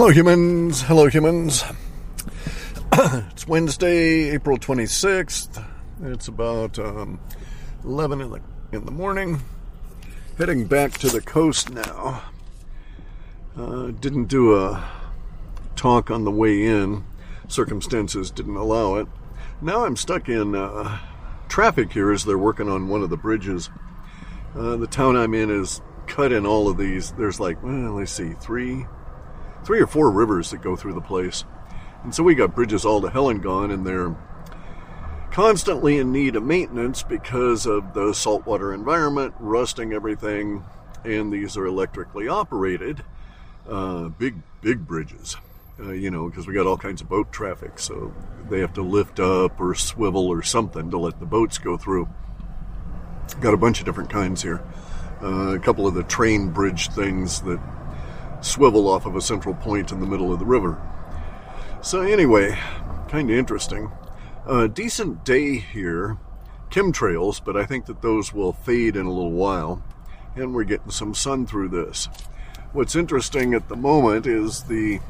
Hello, humans. Hello, humans. it's Wednesday, April 26th. It's about um, 11 in the, in the morning. Heading back to the coast now. Uh, didn't do a talk on the way in. Circumstances didn't allow it. Now I'm stuck in uh, traffic here as they're working on one of the bridges. Uh, the town I'm in is cut in all of these. There's like, well, let's see, three, three or four rivers that go through the place. And so we got bridges all to hell and gone, and they're constantly in need of maintenance because of the saltwater environment, rusting everything, and these are electrically operated. Uh, big, big bridges, uh, you know, because we got all kinds of boat traffic, so they have to lift up or swivel or something to let the boats go through. Got a bunch of different kinds here. Uh, a couple of the train bridge things that swivel off of a central point in the middle of the river. So, anyway, kind of interesting. A decent day here, chemtrails, but I think that those will fade in a little while, and we're getting some sun through this. What's interesting at the moment is the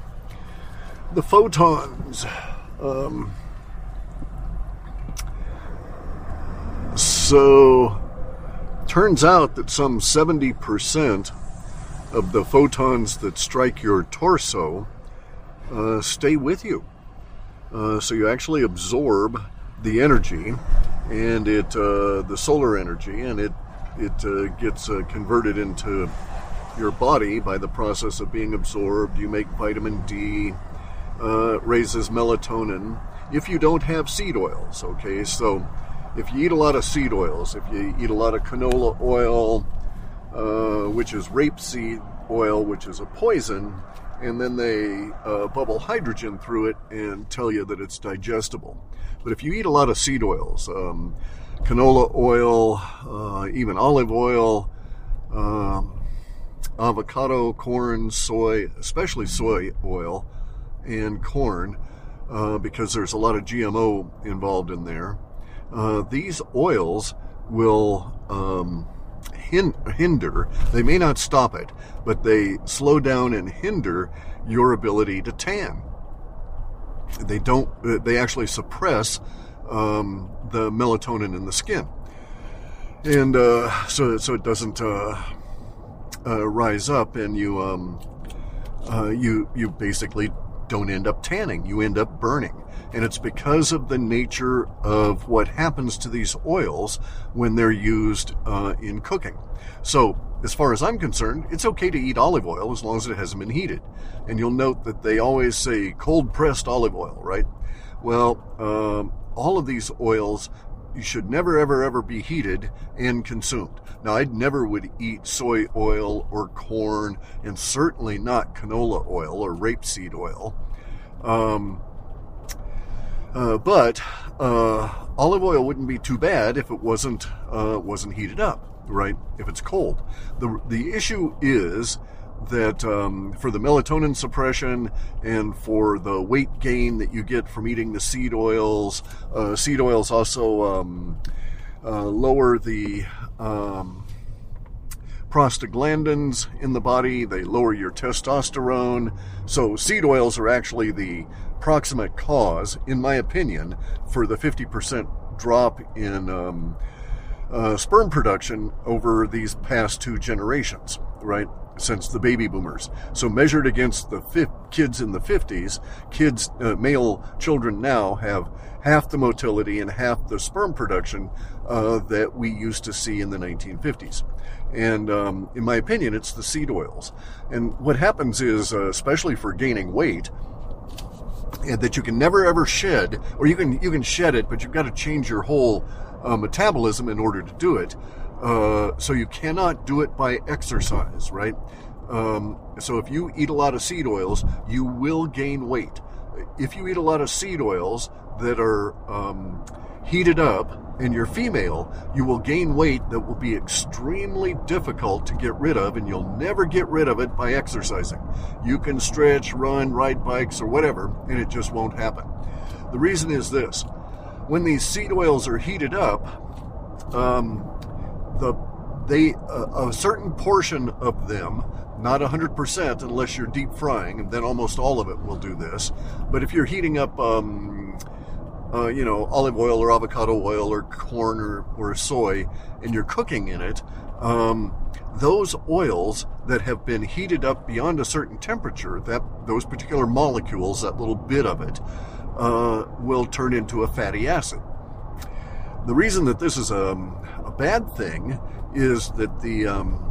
the photons. Um, so, turns out that some 70% of the photons that strike your torso uh, stay with you. Uh, so you actually absorb the energy and it uh, the solar energy and it it uh, gets uh, converted into your body by the process of being absorbed. You make vitamin D, uh, raises melatonin. If you don't have seed oils, okay, so if you eat a lot of seed oils, if you eat a lot of canola oil, uh, which is rapeseed oil, which is a poison, and then they uh, bubble hydrogen through it and tell you that it's digestible. But if you eat a lot of seed oils, um, canola oil, uh, even olive oil, um, avocado, corn, soy, especially soy oil, and corn, uh, because there's a lot of GMO involved in there, uh, these oils will. Um, hinder, they may not stop it, but they slow down and hinder your ability to tan. They don't, they actually suppress um, the melatonin in the skin. And uh, so, so it doesn't uh, uh, rise up, and you, um, uh, you, you basically don't end up tanning. You end up burning. And it's because of the nature of what happens to these oils when they're used uh, in cooking. So, as far as I'm concerned, it's okay to eat olive oil as long as it hasn't been heated. And you'll note that they always say cold pressed olive oil, right? Well, um, all of these oils you should never ever ever be heated and consumed. Now I never would eat soy oil or corn and certainly not canola oil or rapeseed oil. Um, uh, but uh, olive oil wouldn't be too bad if it wasn't uh, wasn't heated up, right? If it's cold. the The issue is that um, for the melatonin suppression and for the weight gain that you get from eating the seed oils, uh, seed oils also um, uh, lower the um, prostaglandins in the body. They lower your testosterone. So seed oils are actually the proximate cause, in my opinion, for the 50% drop in um, uh, sperm production over these past two generations, right? Since the baby boomers. So measured against the fi- kids in the 50s, kids, uh, male children now have half the motility and half the sperm production uh, that we used to see in the 1950s. And um, in my opinion, it's the seed oils. And what happens is, uh, especially for gaining weight, that you can never ever shed, or you can you can shed it, but you've got to change your whole uh, metabolism in order to do it. Uh, so you cannot do it by exercise, right? Um, so if you eat a lot of seed oils, you will gain weight. If you eat a lot of seed oils that are um, heated up and you're female, you will gain weight that will be extremely difficult to get rid of, and you'll never get rid of it by exercising. You can stretch, run, ride bikes, or whatever, and it just won't happen. The reason is this when these seed oils are heated up, um, the they a certain portion of them not 100% unless you're deep frying, and then almost all of it will do this. But if you're heating up, um, uh, you know, olive oil or avocado oil or corn or, or soy, and you're cooking in it, um, those oils that have been heated up beyond a certain temperature, that those particular molecules, that little bit of it, uh, will turn into a fatty acid. The reason that this is a, a bad thing is that the um,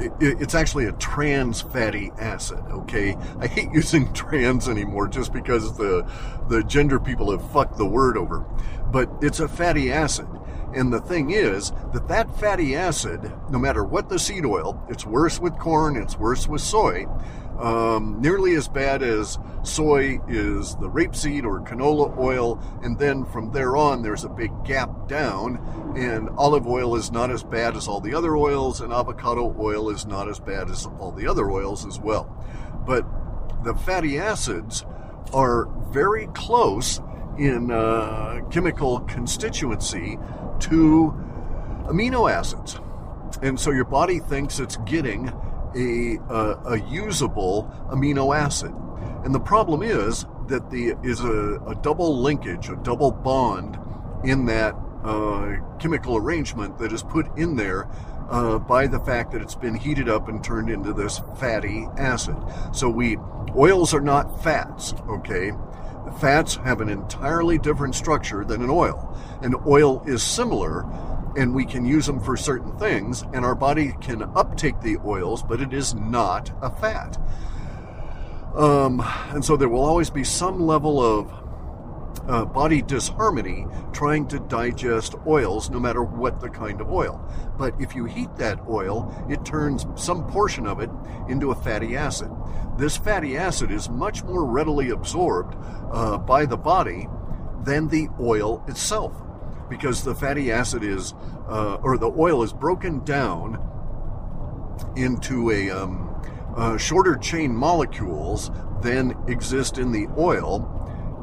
it, it's actually a trans fatty acid. Okay, I hate using trans anymore just because the the gender people have fucked the word over, but it's a fatty acid. And the thing is that that fatty acid, no matter what the seed oil, it's worse with corn, it's worse with soy, um, nearly as bad as soy is the rapeseed or canola oil, and then from there on, there's a big gap down, and olive oil is not as bad as all the other oils, and avocado oil is not as bad as all the other oils as well. But the fatty acids are very close in uh, chemical constituency to amino acids. And so your body thinks it's getting a, a, a usable amino acid. And the problem is that the is a, a double linkage, a double bond in that uh, chemical arrangement that is put in there uh, by the fact that it's been heated up and turned into this fatty acid. So we oils are not fats, okay? Fats have an entirely different structure than an oil. An oil is similar, and we can use them for certain things, and our body can uptake the oils, but it is not a fat. Um, and so there will always be some level of uh, body disharmony trying to digest oils, no matter what the kind of oil. But if you heat that oil, it turns some portion of it into a fatty acid. This fatty acid is much more readily absorbed uh, by the body than the oil itself because the fatty acid is, uh, or the oil is broken down into a um, uh, shorter chain molecules than exist in the oil,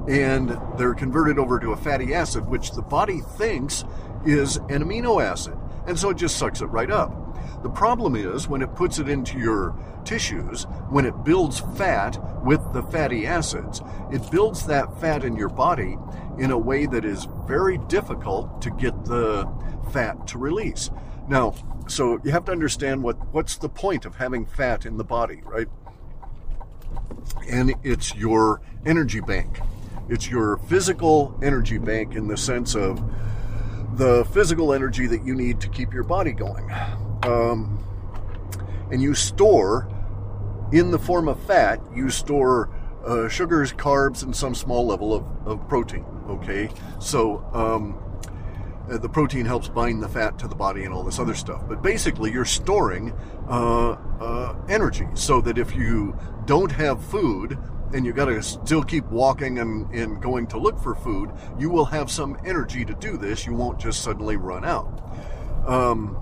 and they're converted over to a fatty acid, which the body thinks is an amino acid, and so it just sucks it right up. The problem is when it puts it into your tissues, when it builds fat with the fatty acids, it builds that fat in your body in a way that is very difficult to get the fat to release. Now, so you have to understand what what's the point of having fat in the body, right? And it's your energy bank. It's your physical energy bank in the sense of the physical energy that you need to keep your body going. Um, and you store in the form of fat, you store uh, sugars, carbs, and some small level of, of protein. Okay, so um, uh, the protein helps bind the fat to the body and all this other stuff. But basically, you're storing uh, uh, energy so that if you don't have food and you got to still keep walking and, and going to look for food, you will have some energy to do this. You won't just suddenly run out. Um,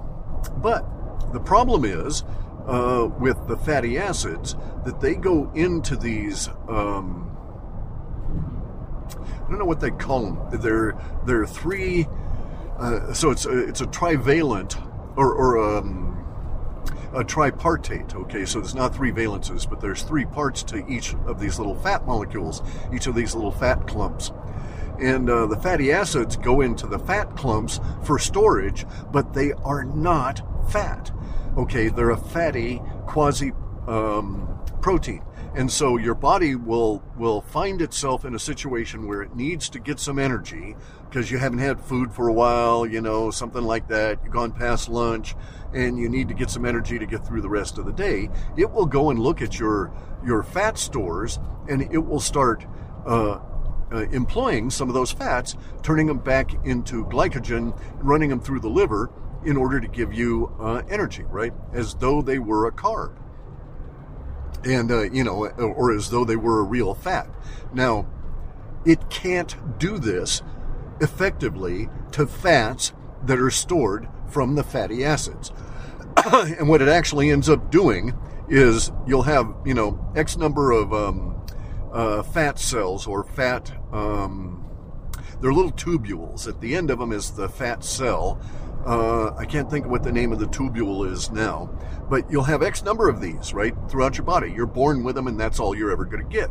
but the problem is uh, with the fatty acids that they go into these. Um, I don't know what they call them. They're they're three. Uh, so it's a, it's a trivalent or, or um, a tripartite. Okay, so there's not three valences, but there's three parts to each of these little fat molecules, each of these little fat clumps. And uh, the fatty acids go into the fat clumps for storage, but they are not fat. Okay, they're a fatty quasi um, protein. And so your body will will find itself in a situation where it needs to get some energy because you haven't had food for a while, you know, something like that. You've gone past lunch and you need to get some energy to get through the rest of the day. It will go and look at your your fat stores and it will start uh, uh, employing some of those fats, turning them back into glycogen, running them through the liver in order to give you uh, energy, right? As though they were a carb. And, uh, you know, or as though they were a real fat. Now, it can't do this effectively to fats that are stored from the fatty acids. and what it actually ends up doing is you'll have, you know, X number of um, uh, fat cells or fat, um, they're little tubules. At the end of them is the fat cell Uh, I can't think of what the name of the tubule is now, but you'll have X number of these, right, throughout your body. You're born with them, and that's all you're ever going to get.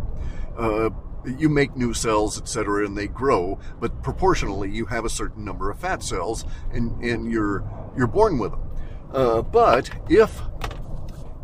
Uh, you make new cells, etc., and they grow, but proportionally, you have a certain number of fat cells, and, and you're you're born with them. Uh, but if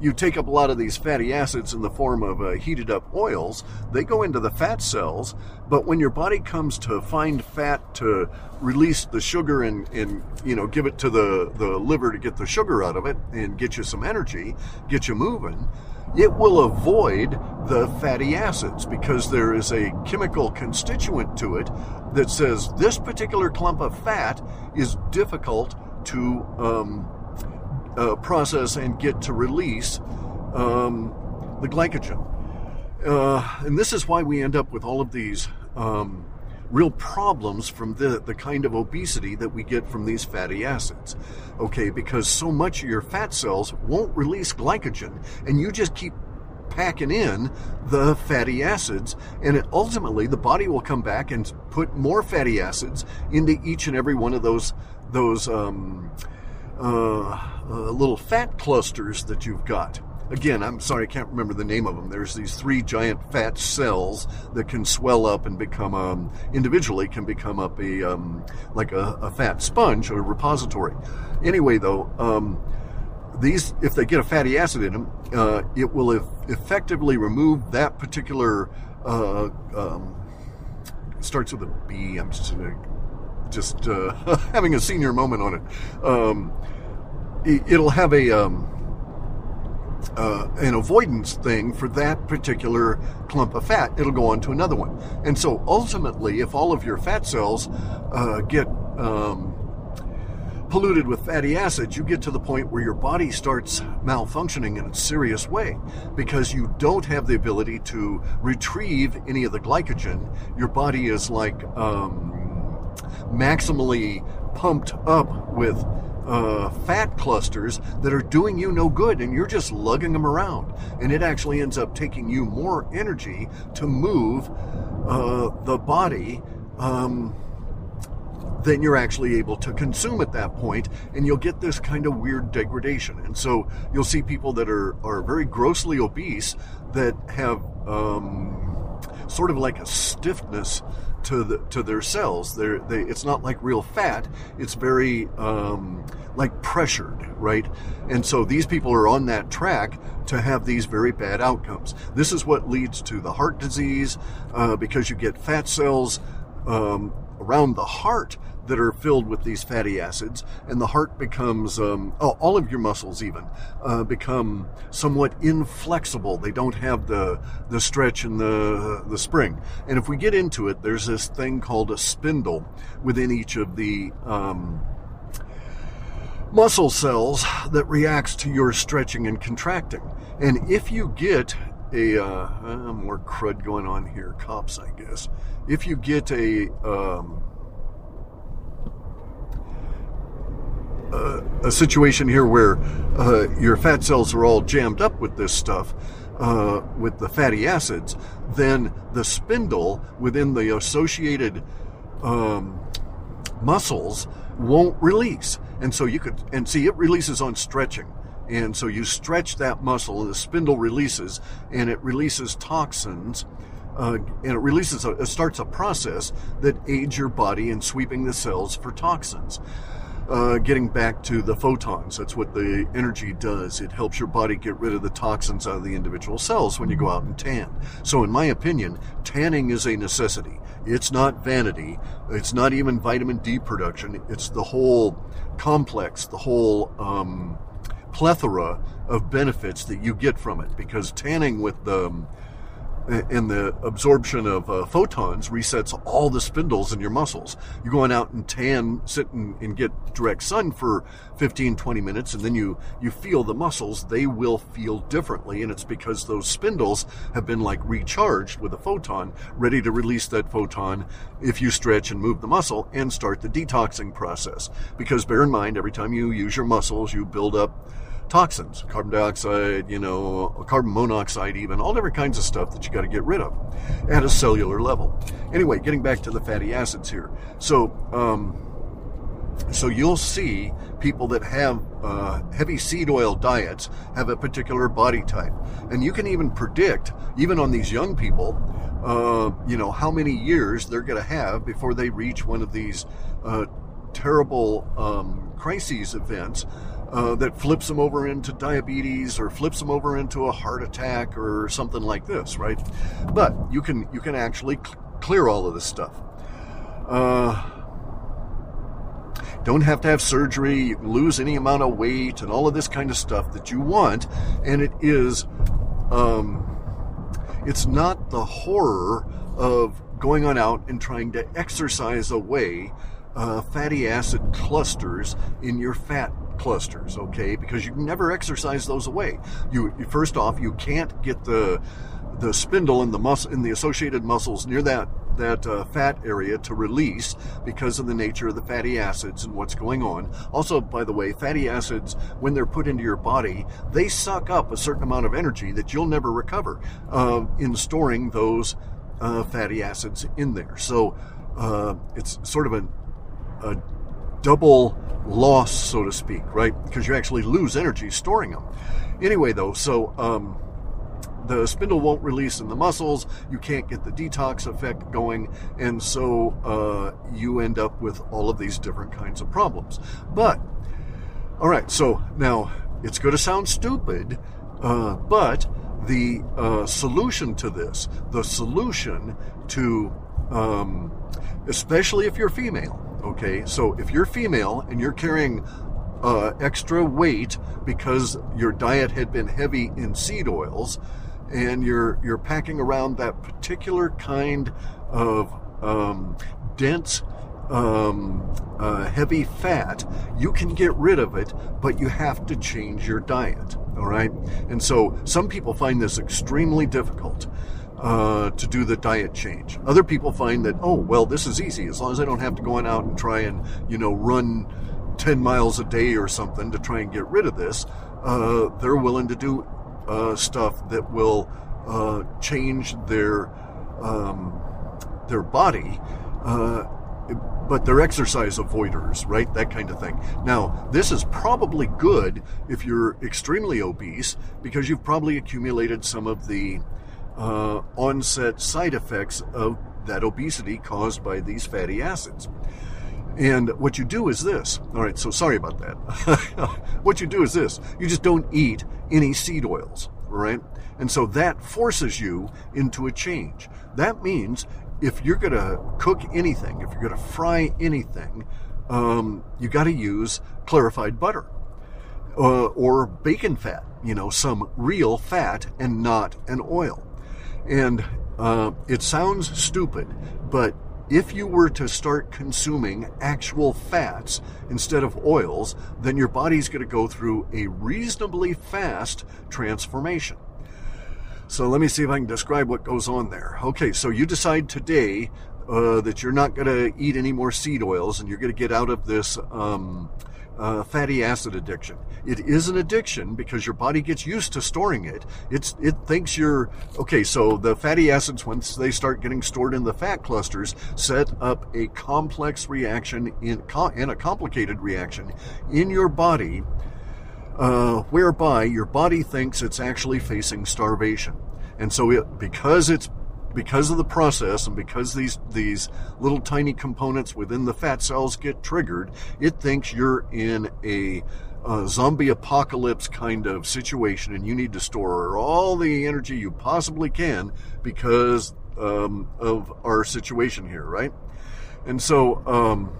you take up a lot of these fatty acids in the form of uh, heated up oils, they go into the fat cells. But when your body comes to find fat to release the sugar and, and you know give it to the, the liver to get the sugar out of it and get you some energy, get you moving, it will avoid the fatty acids because there is a chemical constituent to it that says this particular clump of fat is difficult to um, uh, process and get to release um, the glycogen. Uh, and this is why we end up with all of these um, real problems from the, the kind of obesity that we get from these fatty acids. Okay, because so much of your fat cells won't release glycogen, and you just keep packing in the fatty acids, and it, ultimately the body will come back and put more fatty acids into each and every one of those those um, little fat clusters that you've got. Again, I'm sorry, I can't remember the name of them. There's these three giant fat cells that can swell up and become, um, individually, can become up a, um, like a, a, fat sponge or repository. Anyway, though, um, these, if they get a fatty acid in them, uh, it will effectively remove that particular, uh, um, starts with a B. I'm just just uh, having a senior moment on it. Um, it'll have a um, uh, an avoidance thing for that particular clump of fat. It'll go on to another one, and so ultimately, if all of your fat cells uh, get um, polluted with fatty acids, you get to the point where your body starts malfunctioning in a serious way because you don't have the ability to retrieve any of the glycogen. Your body is like um, maximally pumped up with uh, fat clusters that are doing you no good and you're just lugging them around. And it actually ends up taking you more energy to move uh, the body um, than you're actually able to consume at that point, and you'll get this kind of weird degradation. And so you'll see people that are, are very grossly obese that have um, sort of like a stiffness to the to their cells. They're, they it's not like real fat. It's very um, like pressured, right? And so these people are on that track to have these very bad outcomes. This is what leads to the heart disease uh, because you get fat cells um, around the heart that are filled with these fatty acids, and the heart becomes, um, oh, all of your muscles even, uh, become somewhat inflexible. They don't have the, the stretch and the, the spring. And if we get into it, there's this thing called a spindle within each of the, um, muscle cells that reacts to your stretching and contracting. And if you get a uh, uh, more crud going on here, cops, I guess. If you get a um, uh, a situation here where uh, your fat cells are all jammed up with this stuff, uh, with the fatty acids, then the spindle within the associated um, muscles won't release. And so you could, and see, it releases on stretching. And so you stretch that muscle, the spindle releases, and it releases toxins. Uh, and it releases, a, it starts a process that aids your body in sweeping the cells for toxins uh, getting back to the photons. That's what the energy does. It helps your body get rid of the toxins out of the individual cells when you go out and tan. So, in my opinion, tanning is a necessity. It's not vanity. It's not even vitamin D production. It's the whole complex, the whole um, plethora of benefits that you get from it. Because tanning with the um, and the absorption of uh, photons resets all the spindles in your muscles. You're going out and tan, sit and, and, get direct sun for 15, 20 minutes, and then you, you feel the muscles, they will feel differently. And it's because those spindles have been like recharged with a photon, ready to release that photon if you stretch and move the muscle and start the detoxing process. Because bear in mind, every time you use your muscles, you build up toxins, carbon dioxide, you know, carbon monoxide, even all different kinds of stuff that you got to get rid of at a cellular level. Anyway, getting back to the fatty acids here. So, um, So you'll see people that have uh, heavy seed oil diets have a particular body type, and you can even predict, even on these young people, uh, you know how many years they're going to have before they reach one of these uh, terrible um, crises events uh, that flips them over into diabetes or flips them over into a heart attack or something like this, right? But you can you can actually cl- clear all of this stuff. Uh, don't have to have surgery. You can lose any amount of weight and all of this kind of stuff that you want. And it is, um, it's not the horror of going on out and trying to exercise away uh, fatty acid clusters in your fat clusters, okay? Because you never exercise those away. You first off, you can't get the the spindle in the muscle in the associated muscles near that that uh, fat area to release because of the nature of the fatty acids and what's going on. Also, by the way, fatty acids, when they're put into your body, they suck up a certain amount of energy that you'll never recover uh, in storing those uh, fatty acids in there. So uh, it's sort of a, a double loss, so to speak, right? Because you actually lose energy storing them. Anyway, though, so. Um, the spindle won't release in the muscles. You can't get the detox effect going, and so uh, you end up with all of these different kinds of problems. But all right, so now it's going to sound stupid, uh, but the uh, solution to this, the solution to, um, especially if you're female, okay, so if you're female and you're carrying uh, extra weight because your diet had been heavy in seed oils, and you're you're packing around that particular kind of um, dense um, uh, heavy fat, you can get rid of it, but you have to change your diet. All right, and so some people find this extremely difficult. Uh, to do the diet change. Other people find that, oh, well, this is easy as long as I don't have to go on out and try and, you know, run 10 miles a day or something to try and get rid of this. Uh, they're willing to do uh, stuff that will uh, change their um, their body, uh, but they're exercise avoiders, right? That kind of thing. Now, this is probably good if you're extremely obese because you've probably accumulated some of the uh, onset side effects of that obesity caused by these fatty acids. And what you do is this. All right, so sorry about that. what you do is this. You just don't eat any seed oils, right? And so that forces you into a change. That means if you're going to cook anything, if you're going to fry anything, um, you got to use clarified butter uh, or bacon fat, you know, some real fat and not an oil. And uh, it sounds stupid, but if you were to start consuming actual fats instead of oils, then your body's going to go through a reasonably fast transformation. So let me see if I can describe what goes on there. Okay, so you decide today uh, that you're not going to eat any more seed oils and you're going to get out of this um, uh, fatty acid addiction. It is an addiction because your body gets used to storing it. It's it thinks you're okay. So the fatty acids, once they start getting stored in the fat clusters, set up a complex reaction in and a complicated reaction in your body, uh, whereby your body thinks it's actually facing starvation. And so, it, because it's because of the process and because these these little tiny components within the fat cells get triggered, it thinks you're in a zombie apocalypse kind of situation and you need to store all the energy you possibly can because um, of our situation here, right? And so, um,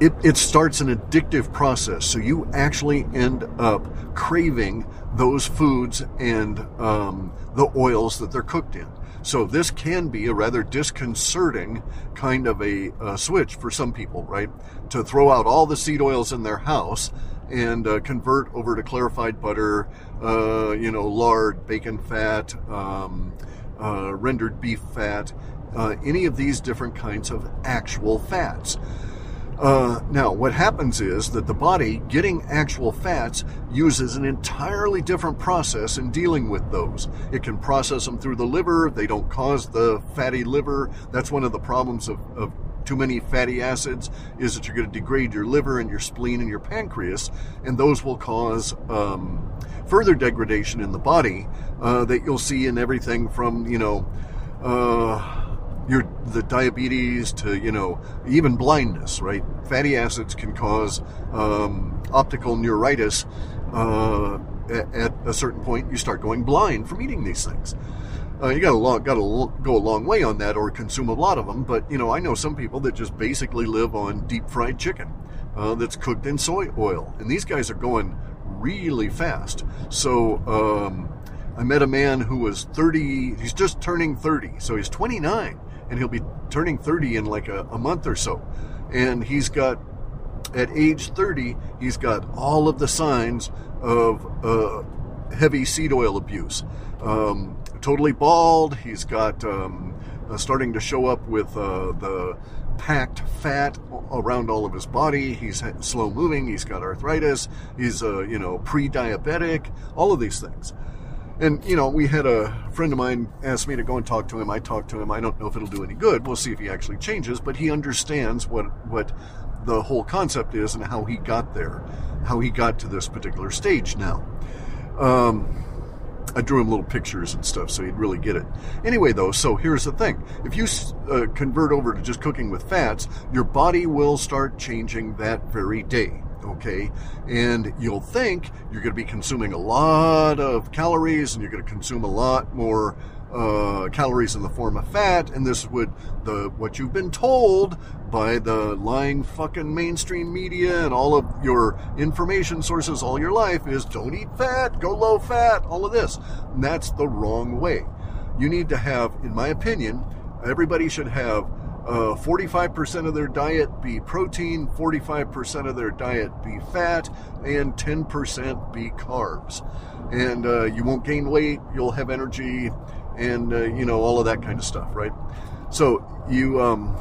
it, it starts an addictive process. So you actually end up craving those foods and um, the oils that they're cooked in. So this can be a rather disconcerting kind of a, a switch for some people, right? To throw out all the seed oils in their house and uh, convert over to clarified butter, uh, you know, lard, bacon fat, um, uh, rendered beef fat, uh, any of these different kinds of actual fats. Uh, now, what happens is that the body, getting actual fats, uses an entirely different process in dealing with those. It can process them through the liver. They don't cause the fatty liver. That's one of the problems of, of too many fatty acids is that you're going to degrade your liver and your spleen and your pancreas, and those will cause um, further degradation in the body uh, that you'll see in everything from you know. Uh, your the diabetes to you know even blindness right? Fatty acids can cause um, optical neuritis uh, at, at, a certain point you start going blind from eating these things. Uh, you got to got to go a long way on that or consume a lot of them but you know i know some people that just basically live on deep fried chicken uh, that's cooked in soy oil and these guys are going really fast. So um, I met a man who was 30, he's just turning 30, so he's 29 and he'll be turning 30 in like a, a month or so. And he's got, at age 30, he's got all of the signs of uh, heavy seed oil abuse. Um, totally bald. He's got um, uh, starting to show up with uh, the packed fat around all of his body. He's slow moving. He's got arthritis. He's, uh, you know, pre-diabetic. All of these things. And, you know, we had a friend of mine ask me to go and talk to him. I talked to him. I don't know if it'll do any good. We'll see if he actually changes, but he understands what, what the whole concept is and how he got there, how he got to this particular stage now. Um, I drew him little pictures and stuff so he'd really get it. Anyway, though, so here's the thing. If you uh, convert over to just cooking with fats, your body will start changing that very day okay? And you'll think you're going to be consuming a lot of calories and you're going to consume a lot more uh, calories in the form of fat, and this would the what you've been told by the lying fucking mainstream media and all of your information sources all your life is don't eat fat, go low fat, all of this. And that's the wrong way. You need to have, in my opinion, everybody should have uh, 45% of their diet be protein, 45% of their diet be fat, and 10% be carbs. And uh, you won't gain weight, you'll have energy, and uh, you know all of that kind of stuff, right? So you um,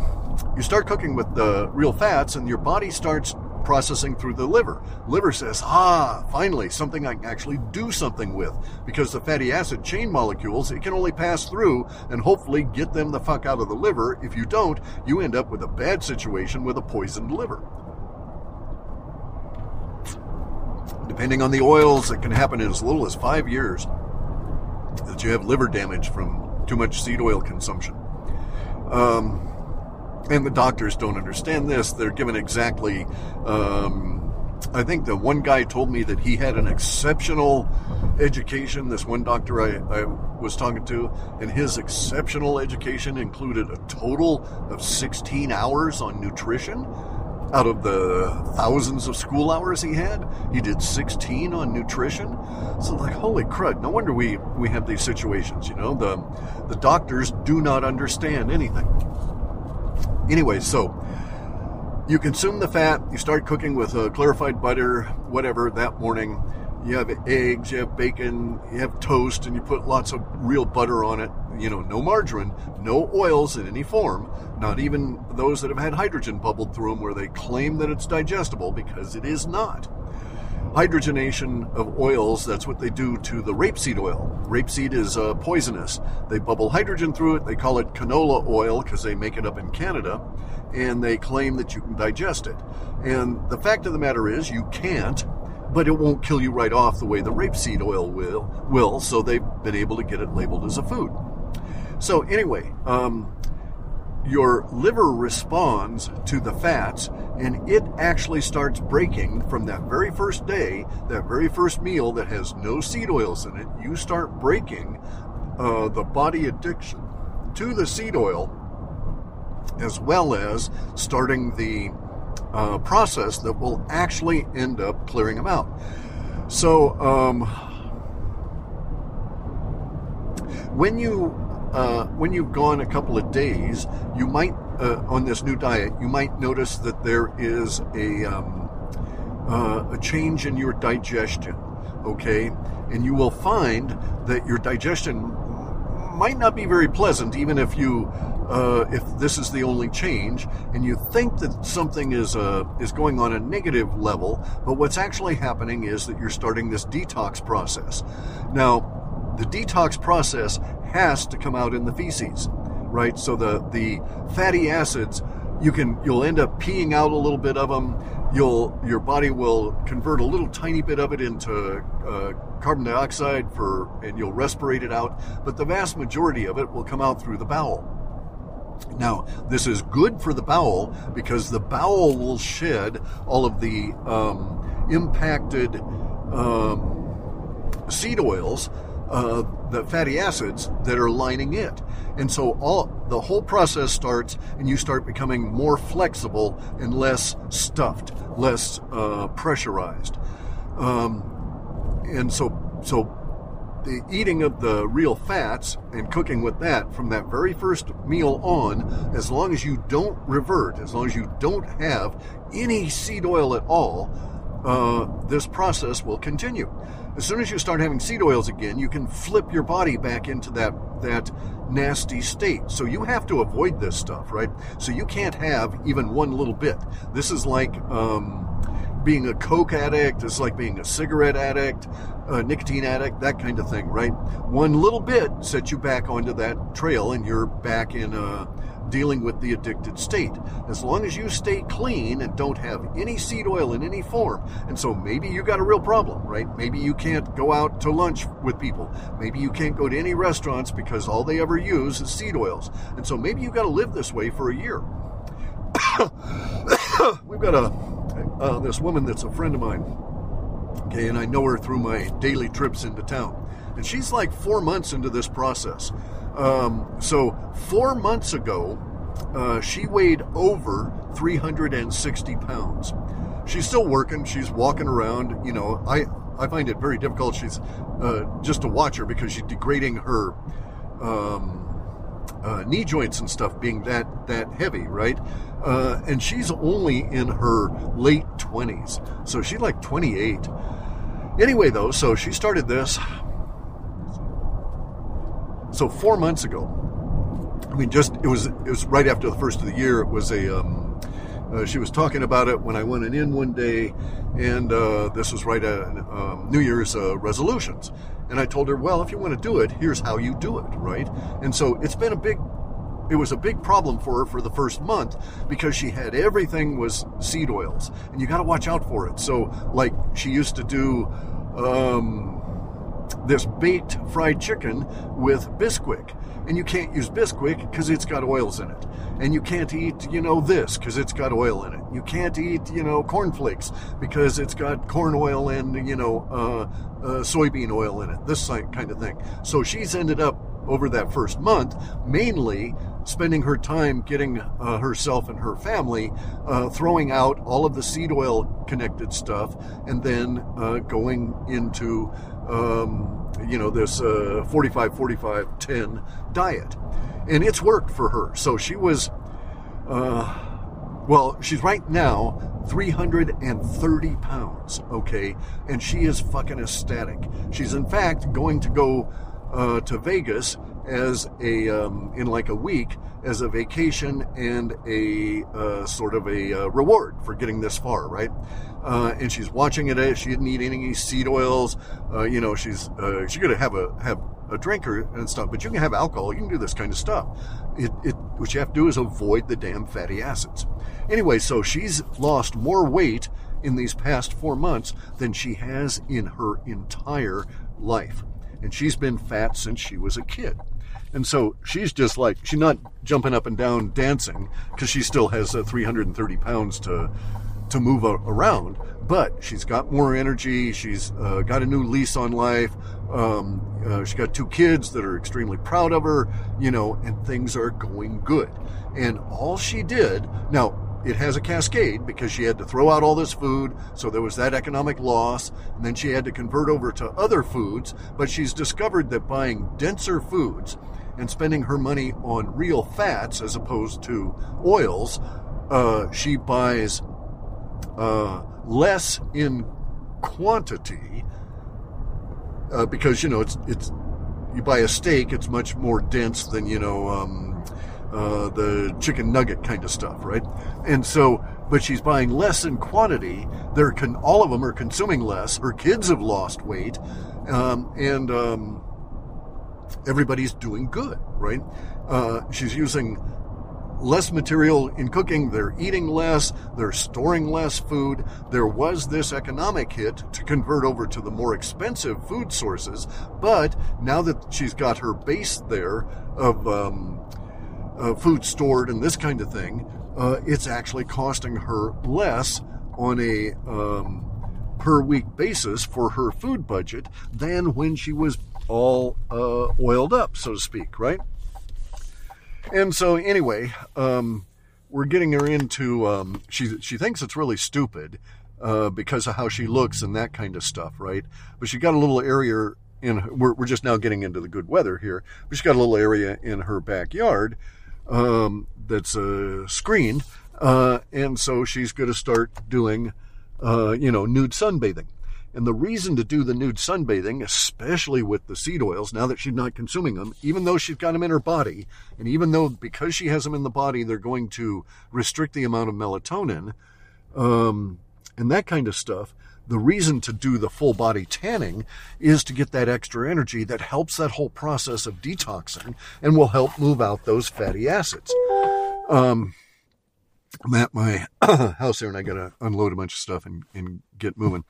you start cooking with the real fats, and your body starts processing through the liver. Liver says, ah, finally, something I can actually do something with. Because the fatty acid chain molecules, it can only pass through and hopefully get them the fuck out of the liver. If you don't, you end up with a bad situation with a poisoned liver. Depending on the oils, it can happen in as little as five years that you have liver damage from too much seed oil consumption. Um, and the doctors don't understand this. They're given exactly. Um, I think the one guy told me that he had an exceptional education. This one doctor I, I was talking to, and his exceptional education included a total of 16 hours on nutrition out of the thousands of school hours he had, he did 16 on nutrition. So like, holy crud! No wonder we we have these situations. You know, the the doctors do not understand anything. Anyway, so you consume the fat, you start cooking with uh, clarified butter, whatever, that morning. You have eggs, you have bacon, you have toast, and you put lots of real butter on it. You know, no margarine, no oils in any form, not even those that have had hydrogen bubbled through them where they claim that it's digestible because it is not hydrogenation of oils. That's what they do to the rapeseed oil. Rapeseed is uh, poisonous. They bubble hydrogen through it. They call it canola oil because they make it up in Canada, and they claim that you can digest it. And the fact of the matter is, you can't. But it won't kill you right off the way the rapeseed oil will. Will so they've been able to get it labeled as a food. So anyway, um, your liver responds to the fats and it actually starts breaking from that very first day, that very first meal that has no seed oils in it. You start breaking uh, the body addiction to the seed oil as well as starting the uh, process that will actually end up clearing them out. So, um, when you uh, when you've gone a couple of days, you might uh, on this new diet, you might notice that there is a um, uh, a change in your digestion. Okay, and you will find that your digestion might not be very pleasant, even if you uh, if this is the only change, and you think that something is uh, is going on a negative level, but what's actually happening is that you're starting this detox process. Now, the detox process has to come out in the feces, right? So the the fatty acids, you can you'll end up peeing out a little bit of them. You'll your body will convert a little tiny bit of it into uh, carbon dioxide for, and you'll respirate it out. But the vast majority of it will come out through the bowel. Now, this is good for the bowel because the bowel will shed all of the um, impacted um, seed oils, uh, the fatty acids that are lining it. And so all the whole process starts, and you start becoming more flexible and less stuffed, less uh, pressurized. Um, and so, so the eating of the real fats and cooking with that from that very first meal on, as long as you don't revert, as long as you don't have any seed oil at all, uh, this process will continue. As soon as you start having seed oils again, you can flip your body back into that that nasty state. So you have to avoid this stuff, right? So you can't have even one little bit. This is like um, being a coke addict. It's like being a cigarette addict a nicotine addict, that kind of thing, right? One little bit sets you back onto that trail and you're back in uh, dealing with the addicted state. As long as you stay clean and don't have any seed oil in any form. And so maybe you got a real problem, right? Maybe you can't go out to lunch with people. Maybe you can't go to any restaurants because all they ever use is seed oils. And so maybe you got to live this way for a year. We've got a uh, this woman that's a friend of mine Okay, and I know her through my daily trips into town. And she's like four months into this process. Um, so, four months ago, uh, she weighed over 360 pounds. She's still working. She's walking around. You know, I, I find it very difficult. She's uh, just to watch her because she's degrading her um, uh, knee joints and stuff being that that heavy, right? Uh, and she's only in her late 20s, so she's like 28. Anyway, though, so she started this. So four months ago. I mean, just it was it was right after the first of the year. It was a um, uh, she was talking about it when I went in one day, and uh, this was right at um, New Year's uh, resolutions. And I told her, well, if you want to do it, here's how you do it, right? And so it's been a big it was a big problem for her for the first month because she had everything was seed oils and you got to watch out for it so like she used to do um, this baked fried chicken with Bisquick. And you can't use Bisquick because it's got oils in it. And you can't eat, you know, this because it's got oil in it. You can't eat, you know, cornflakes because it's got corn oil and, you know, uh, uh, soybean oil in it. This kind of thing. So she's ended up over that first month mainly spending her time getting uh, herself and her family uh, throwing out all of the seed oil connected stuff and then uh, going into um, you know this uh, 45 45 10 diet. And it's worked for her. So she was uh, well she's right now 330 pounds okay? And she is fucking ecstatic. She's in fact going to go uh, to Vegas as a um, in like a week as a vacation and a uh, sort of a uh, reward for getting this far, right? Uh, and she's watching it. She didn't eat any seed oils. Uh, you know, she's uh, she's gonna have a have a drinker and stuff, but you can have alcohol. You can do this kind of stuff. It, it what you have to do is avoid the damn fatty acids. Anyway, so she's lost more weight in these past four months than she has in her entire life and she's been fat since she was a kid. And so she's just like, she's not jumping up and down dancing because she still has uh, 330 pounds to, to move around, but she's got more energy. She's uh, got a new lease on life. Um, uh, she's got two kids that are extremely proud of her, you know, and things are going good. And all she did, now, it has a cascade because she had to throw out all this food, so there was that economic loss, and then she had to convert over to other foods. But she's discovered that buying denser foods and spending her money on real fats as opposed to oils, uh, she buys uh, less in quantity uh, because you know it's it's you buy a steak, it's much more dense than you know. Um, uh, the chicken nugget kind of stuff, right? And so, but she's buying less in quantity. They're con- all of them are consuming less. Her kids have lost weight, um, and um, everybody's doing good, right? Uh, she's using less material in cooking, they're eating less, they're storing less food. There was this economic hit to convert over to the more expensive food sources, but now that she's got her base there of um, uh, food stored and this kind of thing, uh, it's actually costing her less on a um, per week basis for her food budget than when she was all uh, oiled up, so to speak, right? And so, anyway, um, we're getting her into. Um, she she thinks it's really stupid uh, because of how she looks and that kind of stuff, right? But she got a little area in. We're we're just now getting into the good weather here. But she got a little area in her backyard um, that's uh, screened, uh, and so she's going to start doing, uh, you know, nude sunbathing. And the reason to do the nude sunbathing, especially with the seed oils, now that she's not consuming them, even though she's got them in her body, and even though because she has them in the body, they're going to restrict the amount of melatonin um, and that kind of stuff. The reason to do the full body tanning is to get that extra energy that helps that whole process of detoxing and will help move out those fatty acids. Um, I'm at my house here and I got to unload a bunch of stuff and, and get moving.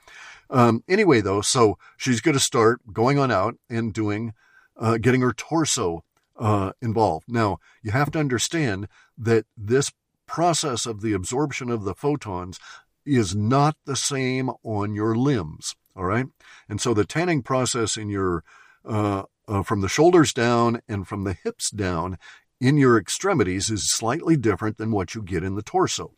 Um, anyway, though, so she's going to start going on out and doing, uh, getting her torso uh, involved. Now, you have to understand that this process of the absorption of the photons is not the same on your limbs. All right. And so the tanning process in your, uh, uh, from the shoulders down and from the hips down in your extremities is slightly different than what you get in the torso.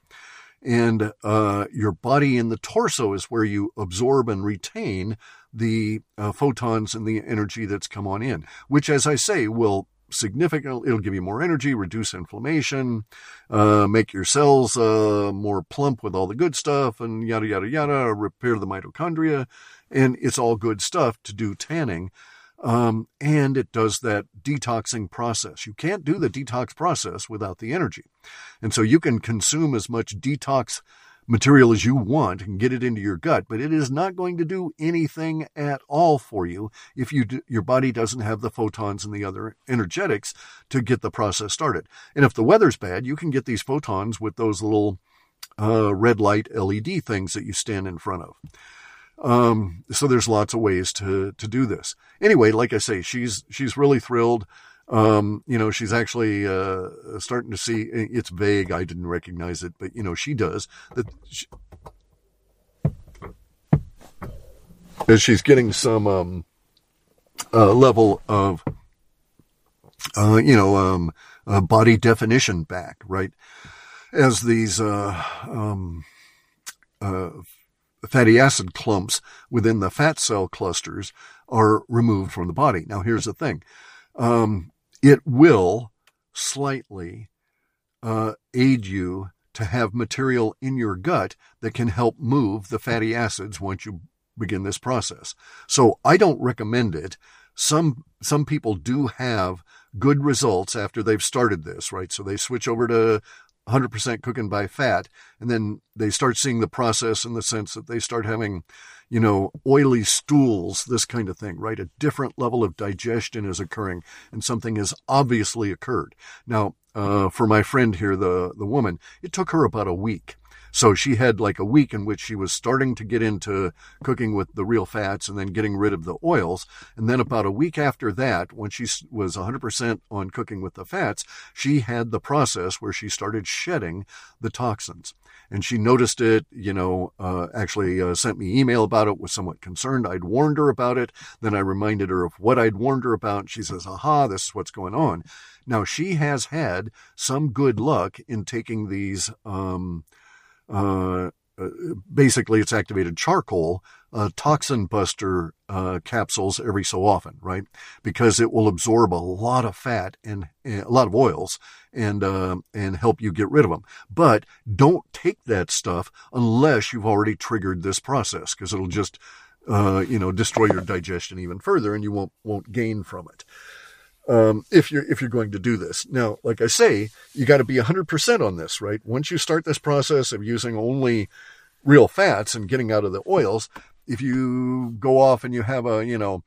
And uh, your body in the torso is where you absorb and retain the uh, photons and the energy that's come on in, which, as I say, will significantly it'll give you more energy reduce inflammation uh, make your cells uh, more plump with all the good stuff and yada yada yada repair the mitochondria. And it's all good stuff to do tanning um, and it does that detoxing process. You can't do the detox process without the energy. And so you can consume as much detox material as you want and get it into your gut, but it is not going to do anything at all for you if you do, your body doesn't have the photons and the other energetics to get the process started. And if the weather's bad, you can get these photons with those little uh, red light LED things that you stand in front of. Um, so there's lots of ways to to do this. Anyway, like I say, she's she's really thrilled. Um, you know, she's actually uh, starting to see. It's vague. I didn't recognize it, but you know, she does that. She, as she's getting some um, uh, level of, uh, you know, um, uh, body definition back, right? As these uh, um, uh, fatty acid clumps within the fat cell clusters are removed from the body. Now, here's the thing um, it will slightly uh, aid you to have material in your gut that can help move the fatty acids once you begin this process. So I don't recommend it. Some some people do have good results after they've started this, right? So they switch over to 100% cooking by fat. And then they start seeing the process in the sense that they start having, you know, oily stools, this kind of thing, right? A different level of digestion is occurring and something has obviously occurred. Now, uh, for my friend here, the, the woman, it took her about a week so she had like a week in which she was starting to get into cooking with the real fats and then getting rid of the oils. And then about a week after that, when she was 100% on cooking with the fats, she had the process where she started shedding the toxins. And she noticed it, you know, uh, actually uh, sent me email about it, was somewhat concerned. I'd warned her about it. Then I reminded her of what I'd warned her about. She says, aha, this is what's going on. Now she has had some good luck in taking these, um, basically it's activated charcoal uh, toxin buster uh, capsules every so often, right? Because it will absorb a lot of fat and, and a lot of oils and uh, and help you get rid of them. But don't take that stuff unless you've already triggered this process, because it'll just uh, you know destroy your digestion even further, and you won't won't gain from it. Um, if you're if you're going to do this now, like I say, you got to be 100% on this, right? Once you start this process of using only real fats and getting out of the oils, if you go off and you have a you know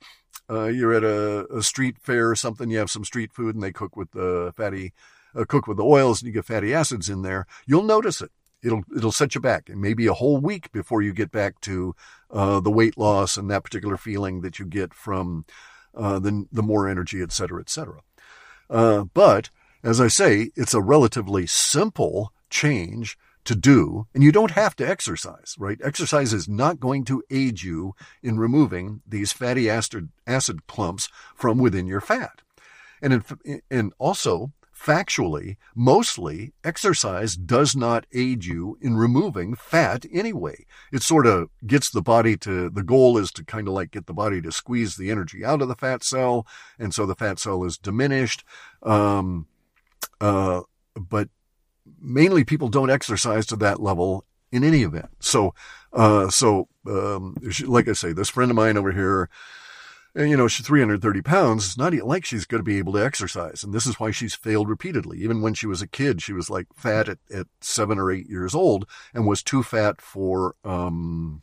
uh, you're at a, a, street fair or something, you have some street food and they cook with the fatty, uh, cook with the oils and you get fatty acids in there, you'll notice it. It'll, it'll set you back and maybe a whole week before you get back to, uh, the weight loss and that particular feeling that you get from, uh, the, the more energy, et cetera, et cetera. Uh, but as I say, it's a relatively simple change to do, and you don't have to exercise, right? Exercise is not going to aid you in removing these fatty acid, acid clumps from within your fat. And, in, and also, factually, mostly, exercise does not aid you in removing fat anyway. It sort of gets the body to, the goal is to kind of like get the body to squeeze the energy out of the fat cell, and so the fat cell is diminished. Um, uh, but mainly people don't exercise to that level in any event. So, uh, so, um, like I say, this friend of mine over here, you know, she's 330 pounds. It's not like she's going to be able to exercise. And this is why she's failed repeatedly. Even when she was a kid, she was like fat at, at seven or eight years old and was too fat for, um,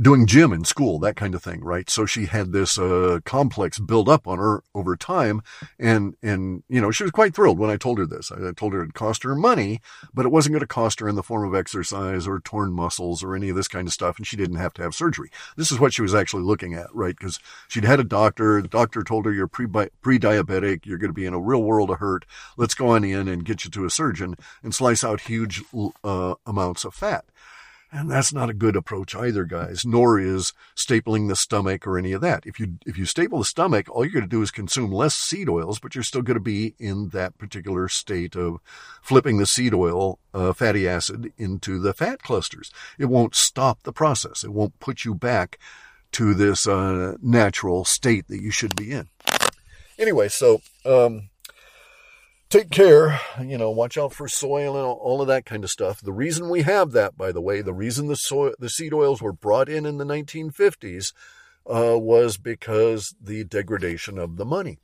doing gym in school, that kind of thing, right? So she had this uh, complex build up on her over time, and and you know she was quite thrilled when I told her this. I told her it cost her money, but it wasn't going to cost her in the form of exercise or torn muscles or any of this kind of stuff, and she didn't have to have surgery. This is what she was actually looking at, right? Because she'd had a doctor. The doctor told her you're pre pre-diabetic, you're going to be in a real world of hurt. Let's go on in and get you to a surgeon and slice out huge uh, amounts of fat. And that's not a good approach either, guys, nor is stapling the stomach or any of that. If you, if you staple the stomach, all you're going to do is consume less seed oils, but you're still going to be in that particular state of flipping the seed oil, uh, fatty acid into the fat clusters. It won't stop the process. It won't put you back to this, uh, natural state that you should be in. Anyway, so, um, take care, you know, watch out for soil and all of that kind of stuff. The reason we have that, by the way, the reason the soil, the seed oils were brought in in the 1950s uh, was because the degradation of the money.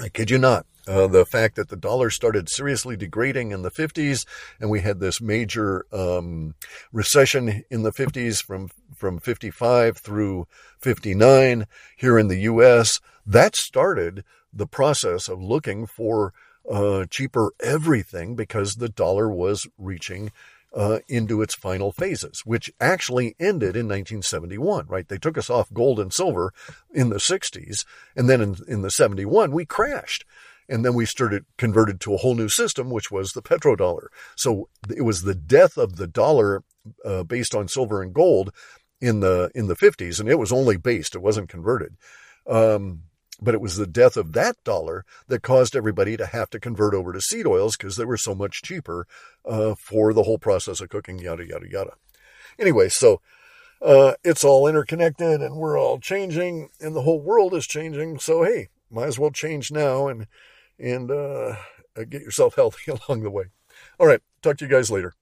I kid you not. Uh, the fact that the dollar started seriously degrading in the 50s, and we had this major um, recession in the 50s from from 55 through 59 here in the U.S. That started the process of looking for uh, cheaper everything because the dollar was reaching uh, into its final phases, which actually ended in 1971, right? They took us off gold and silver in the 60s. And then in, in the 71, we crashed. And then we started converted to a whole new system, which was the petrodollar. So it was the death of the dollar uh, based on silver and gold in the in the 50s, and it was only based; it wasn't converted. Um, but it was the death of that dollar that caused everybody to have to convert over to seed oils because they were so much cheaper uh, for the whole process of cooking, yada, yada, yada. Anyway, so uh, it's all interconnected and we're all changing and the whole world is changing. So, hey, might as well change now and, and uh, get yourself healthy along the way. All right. Talk to you guys later.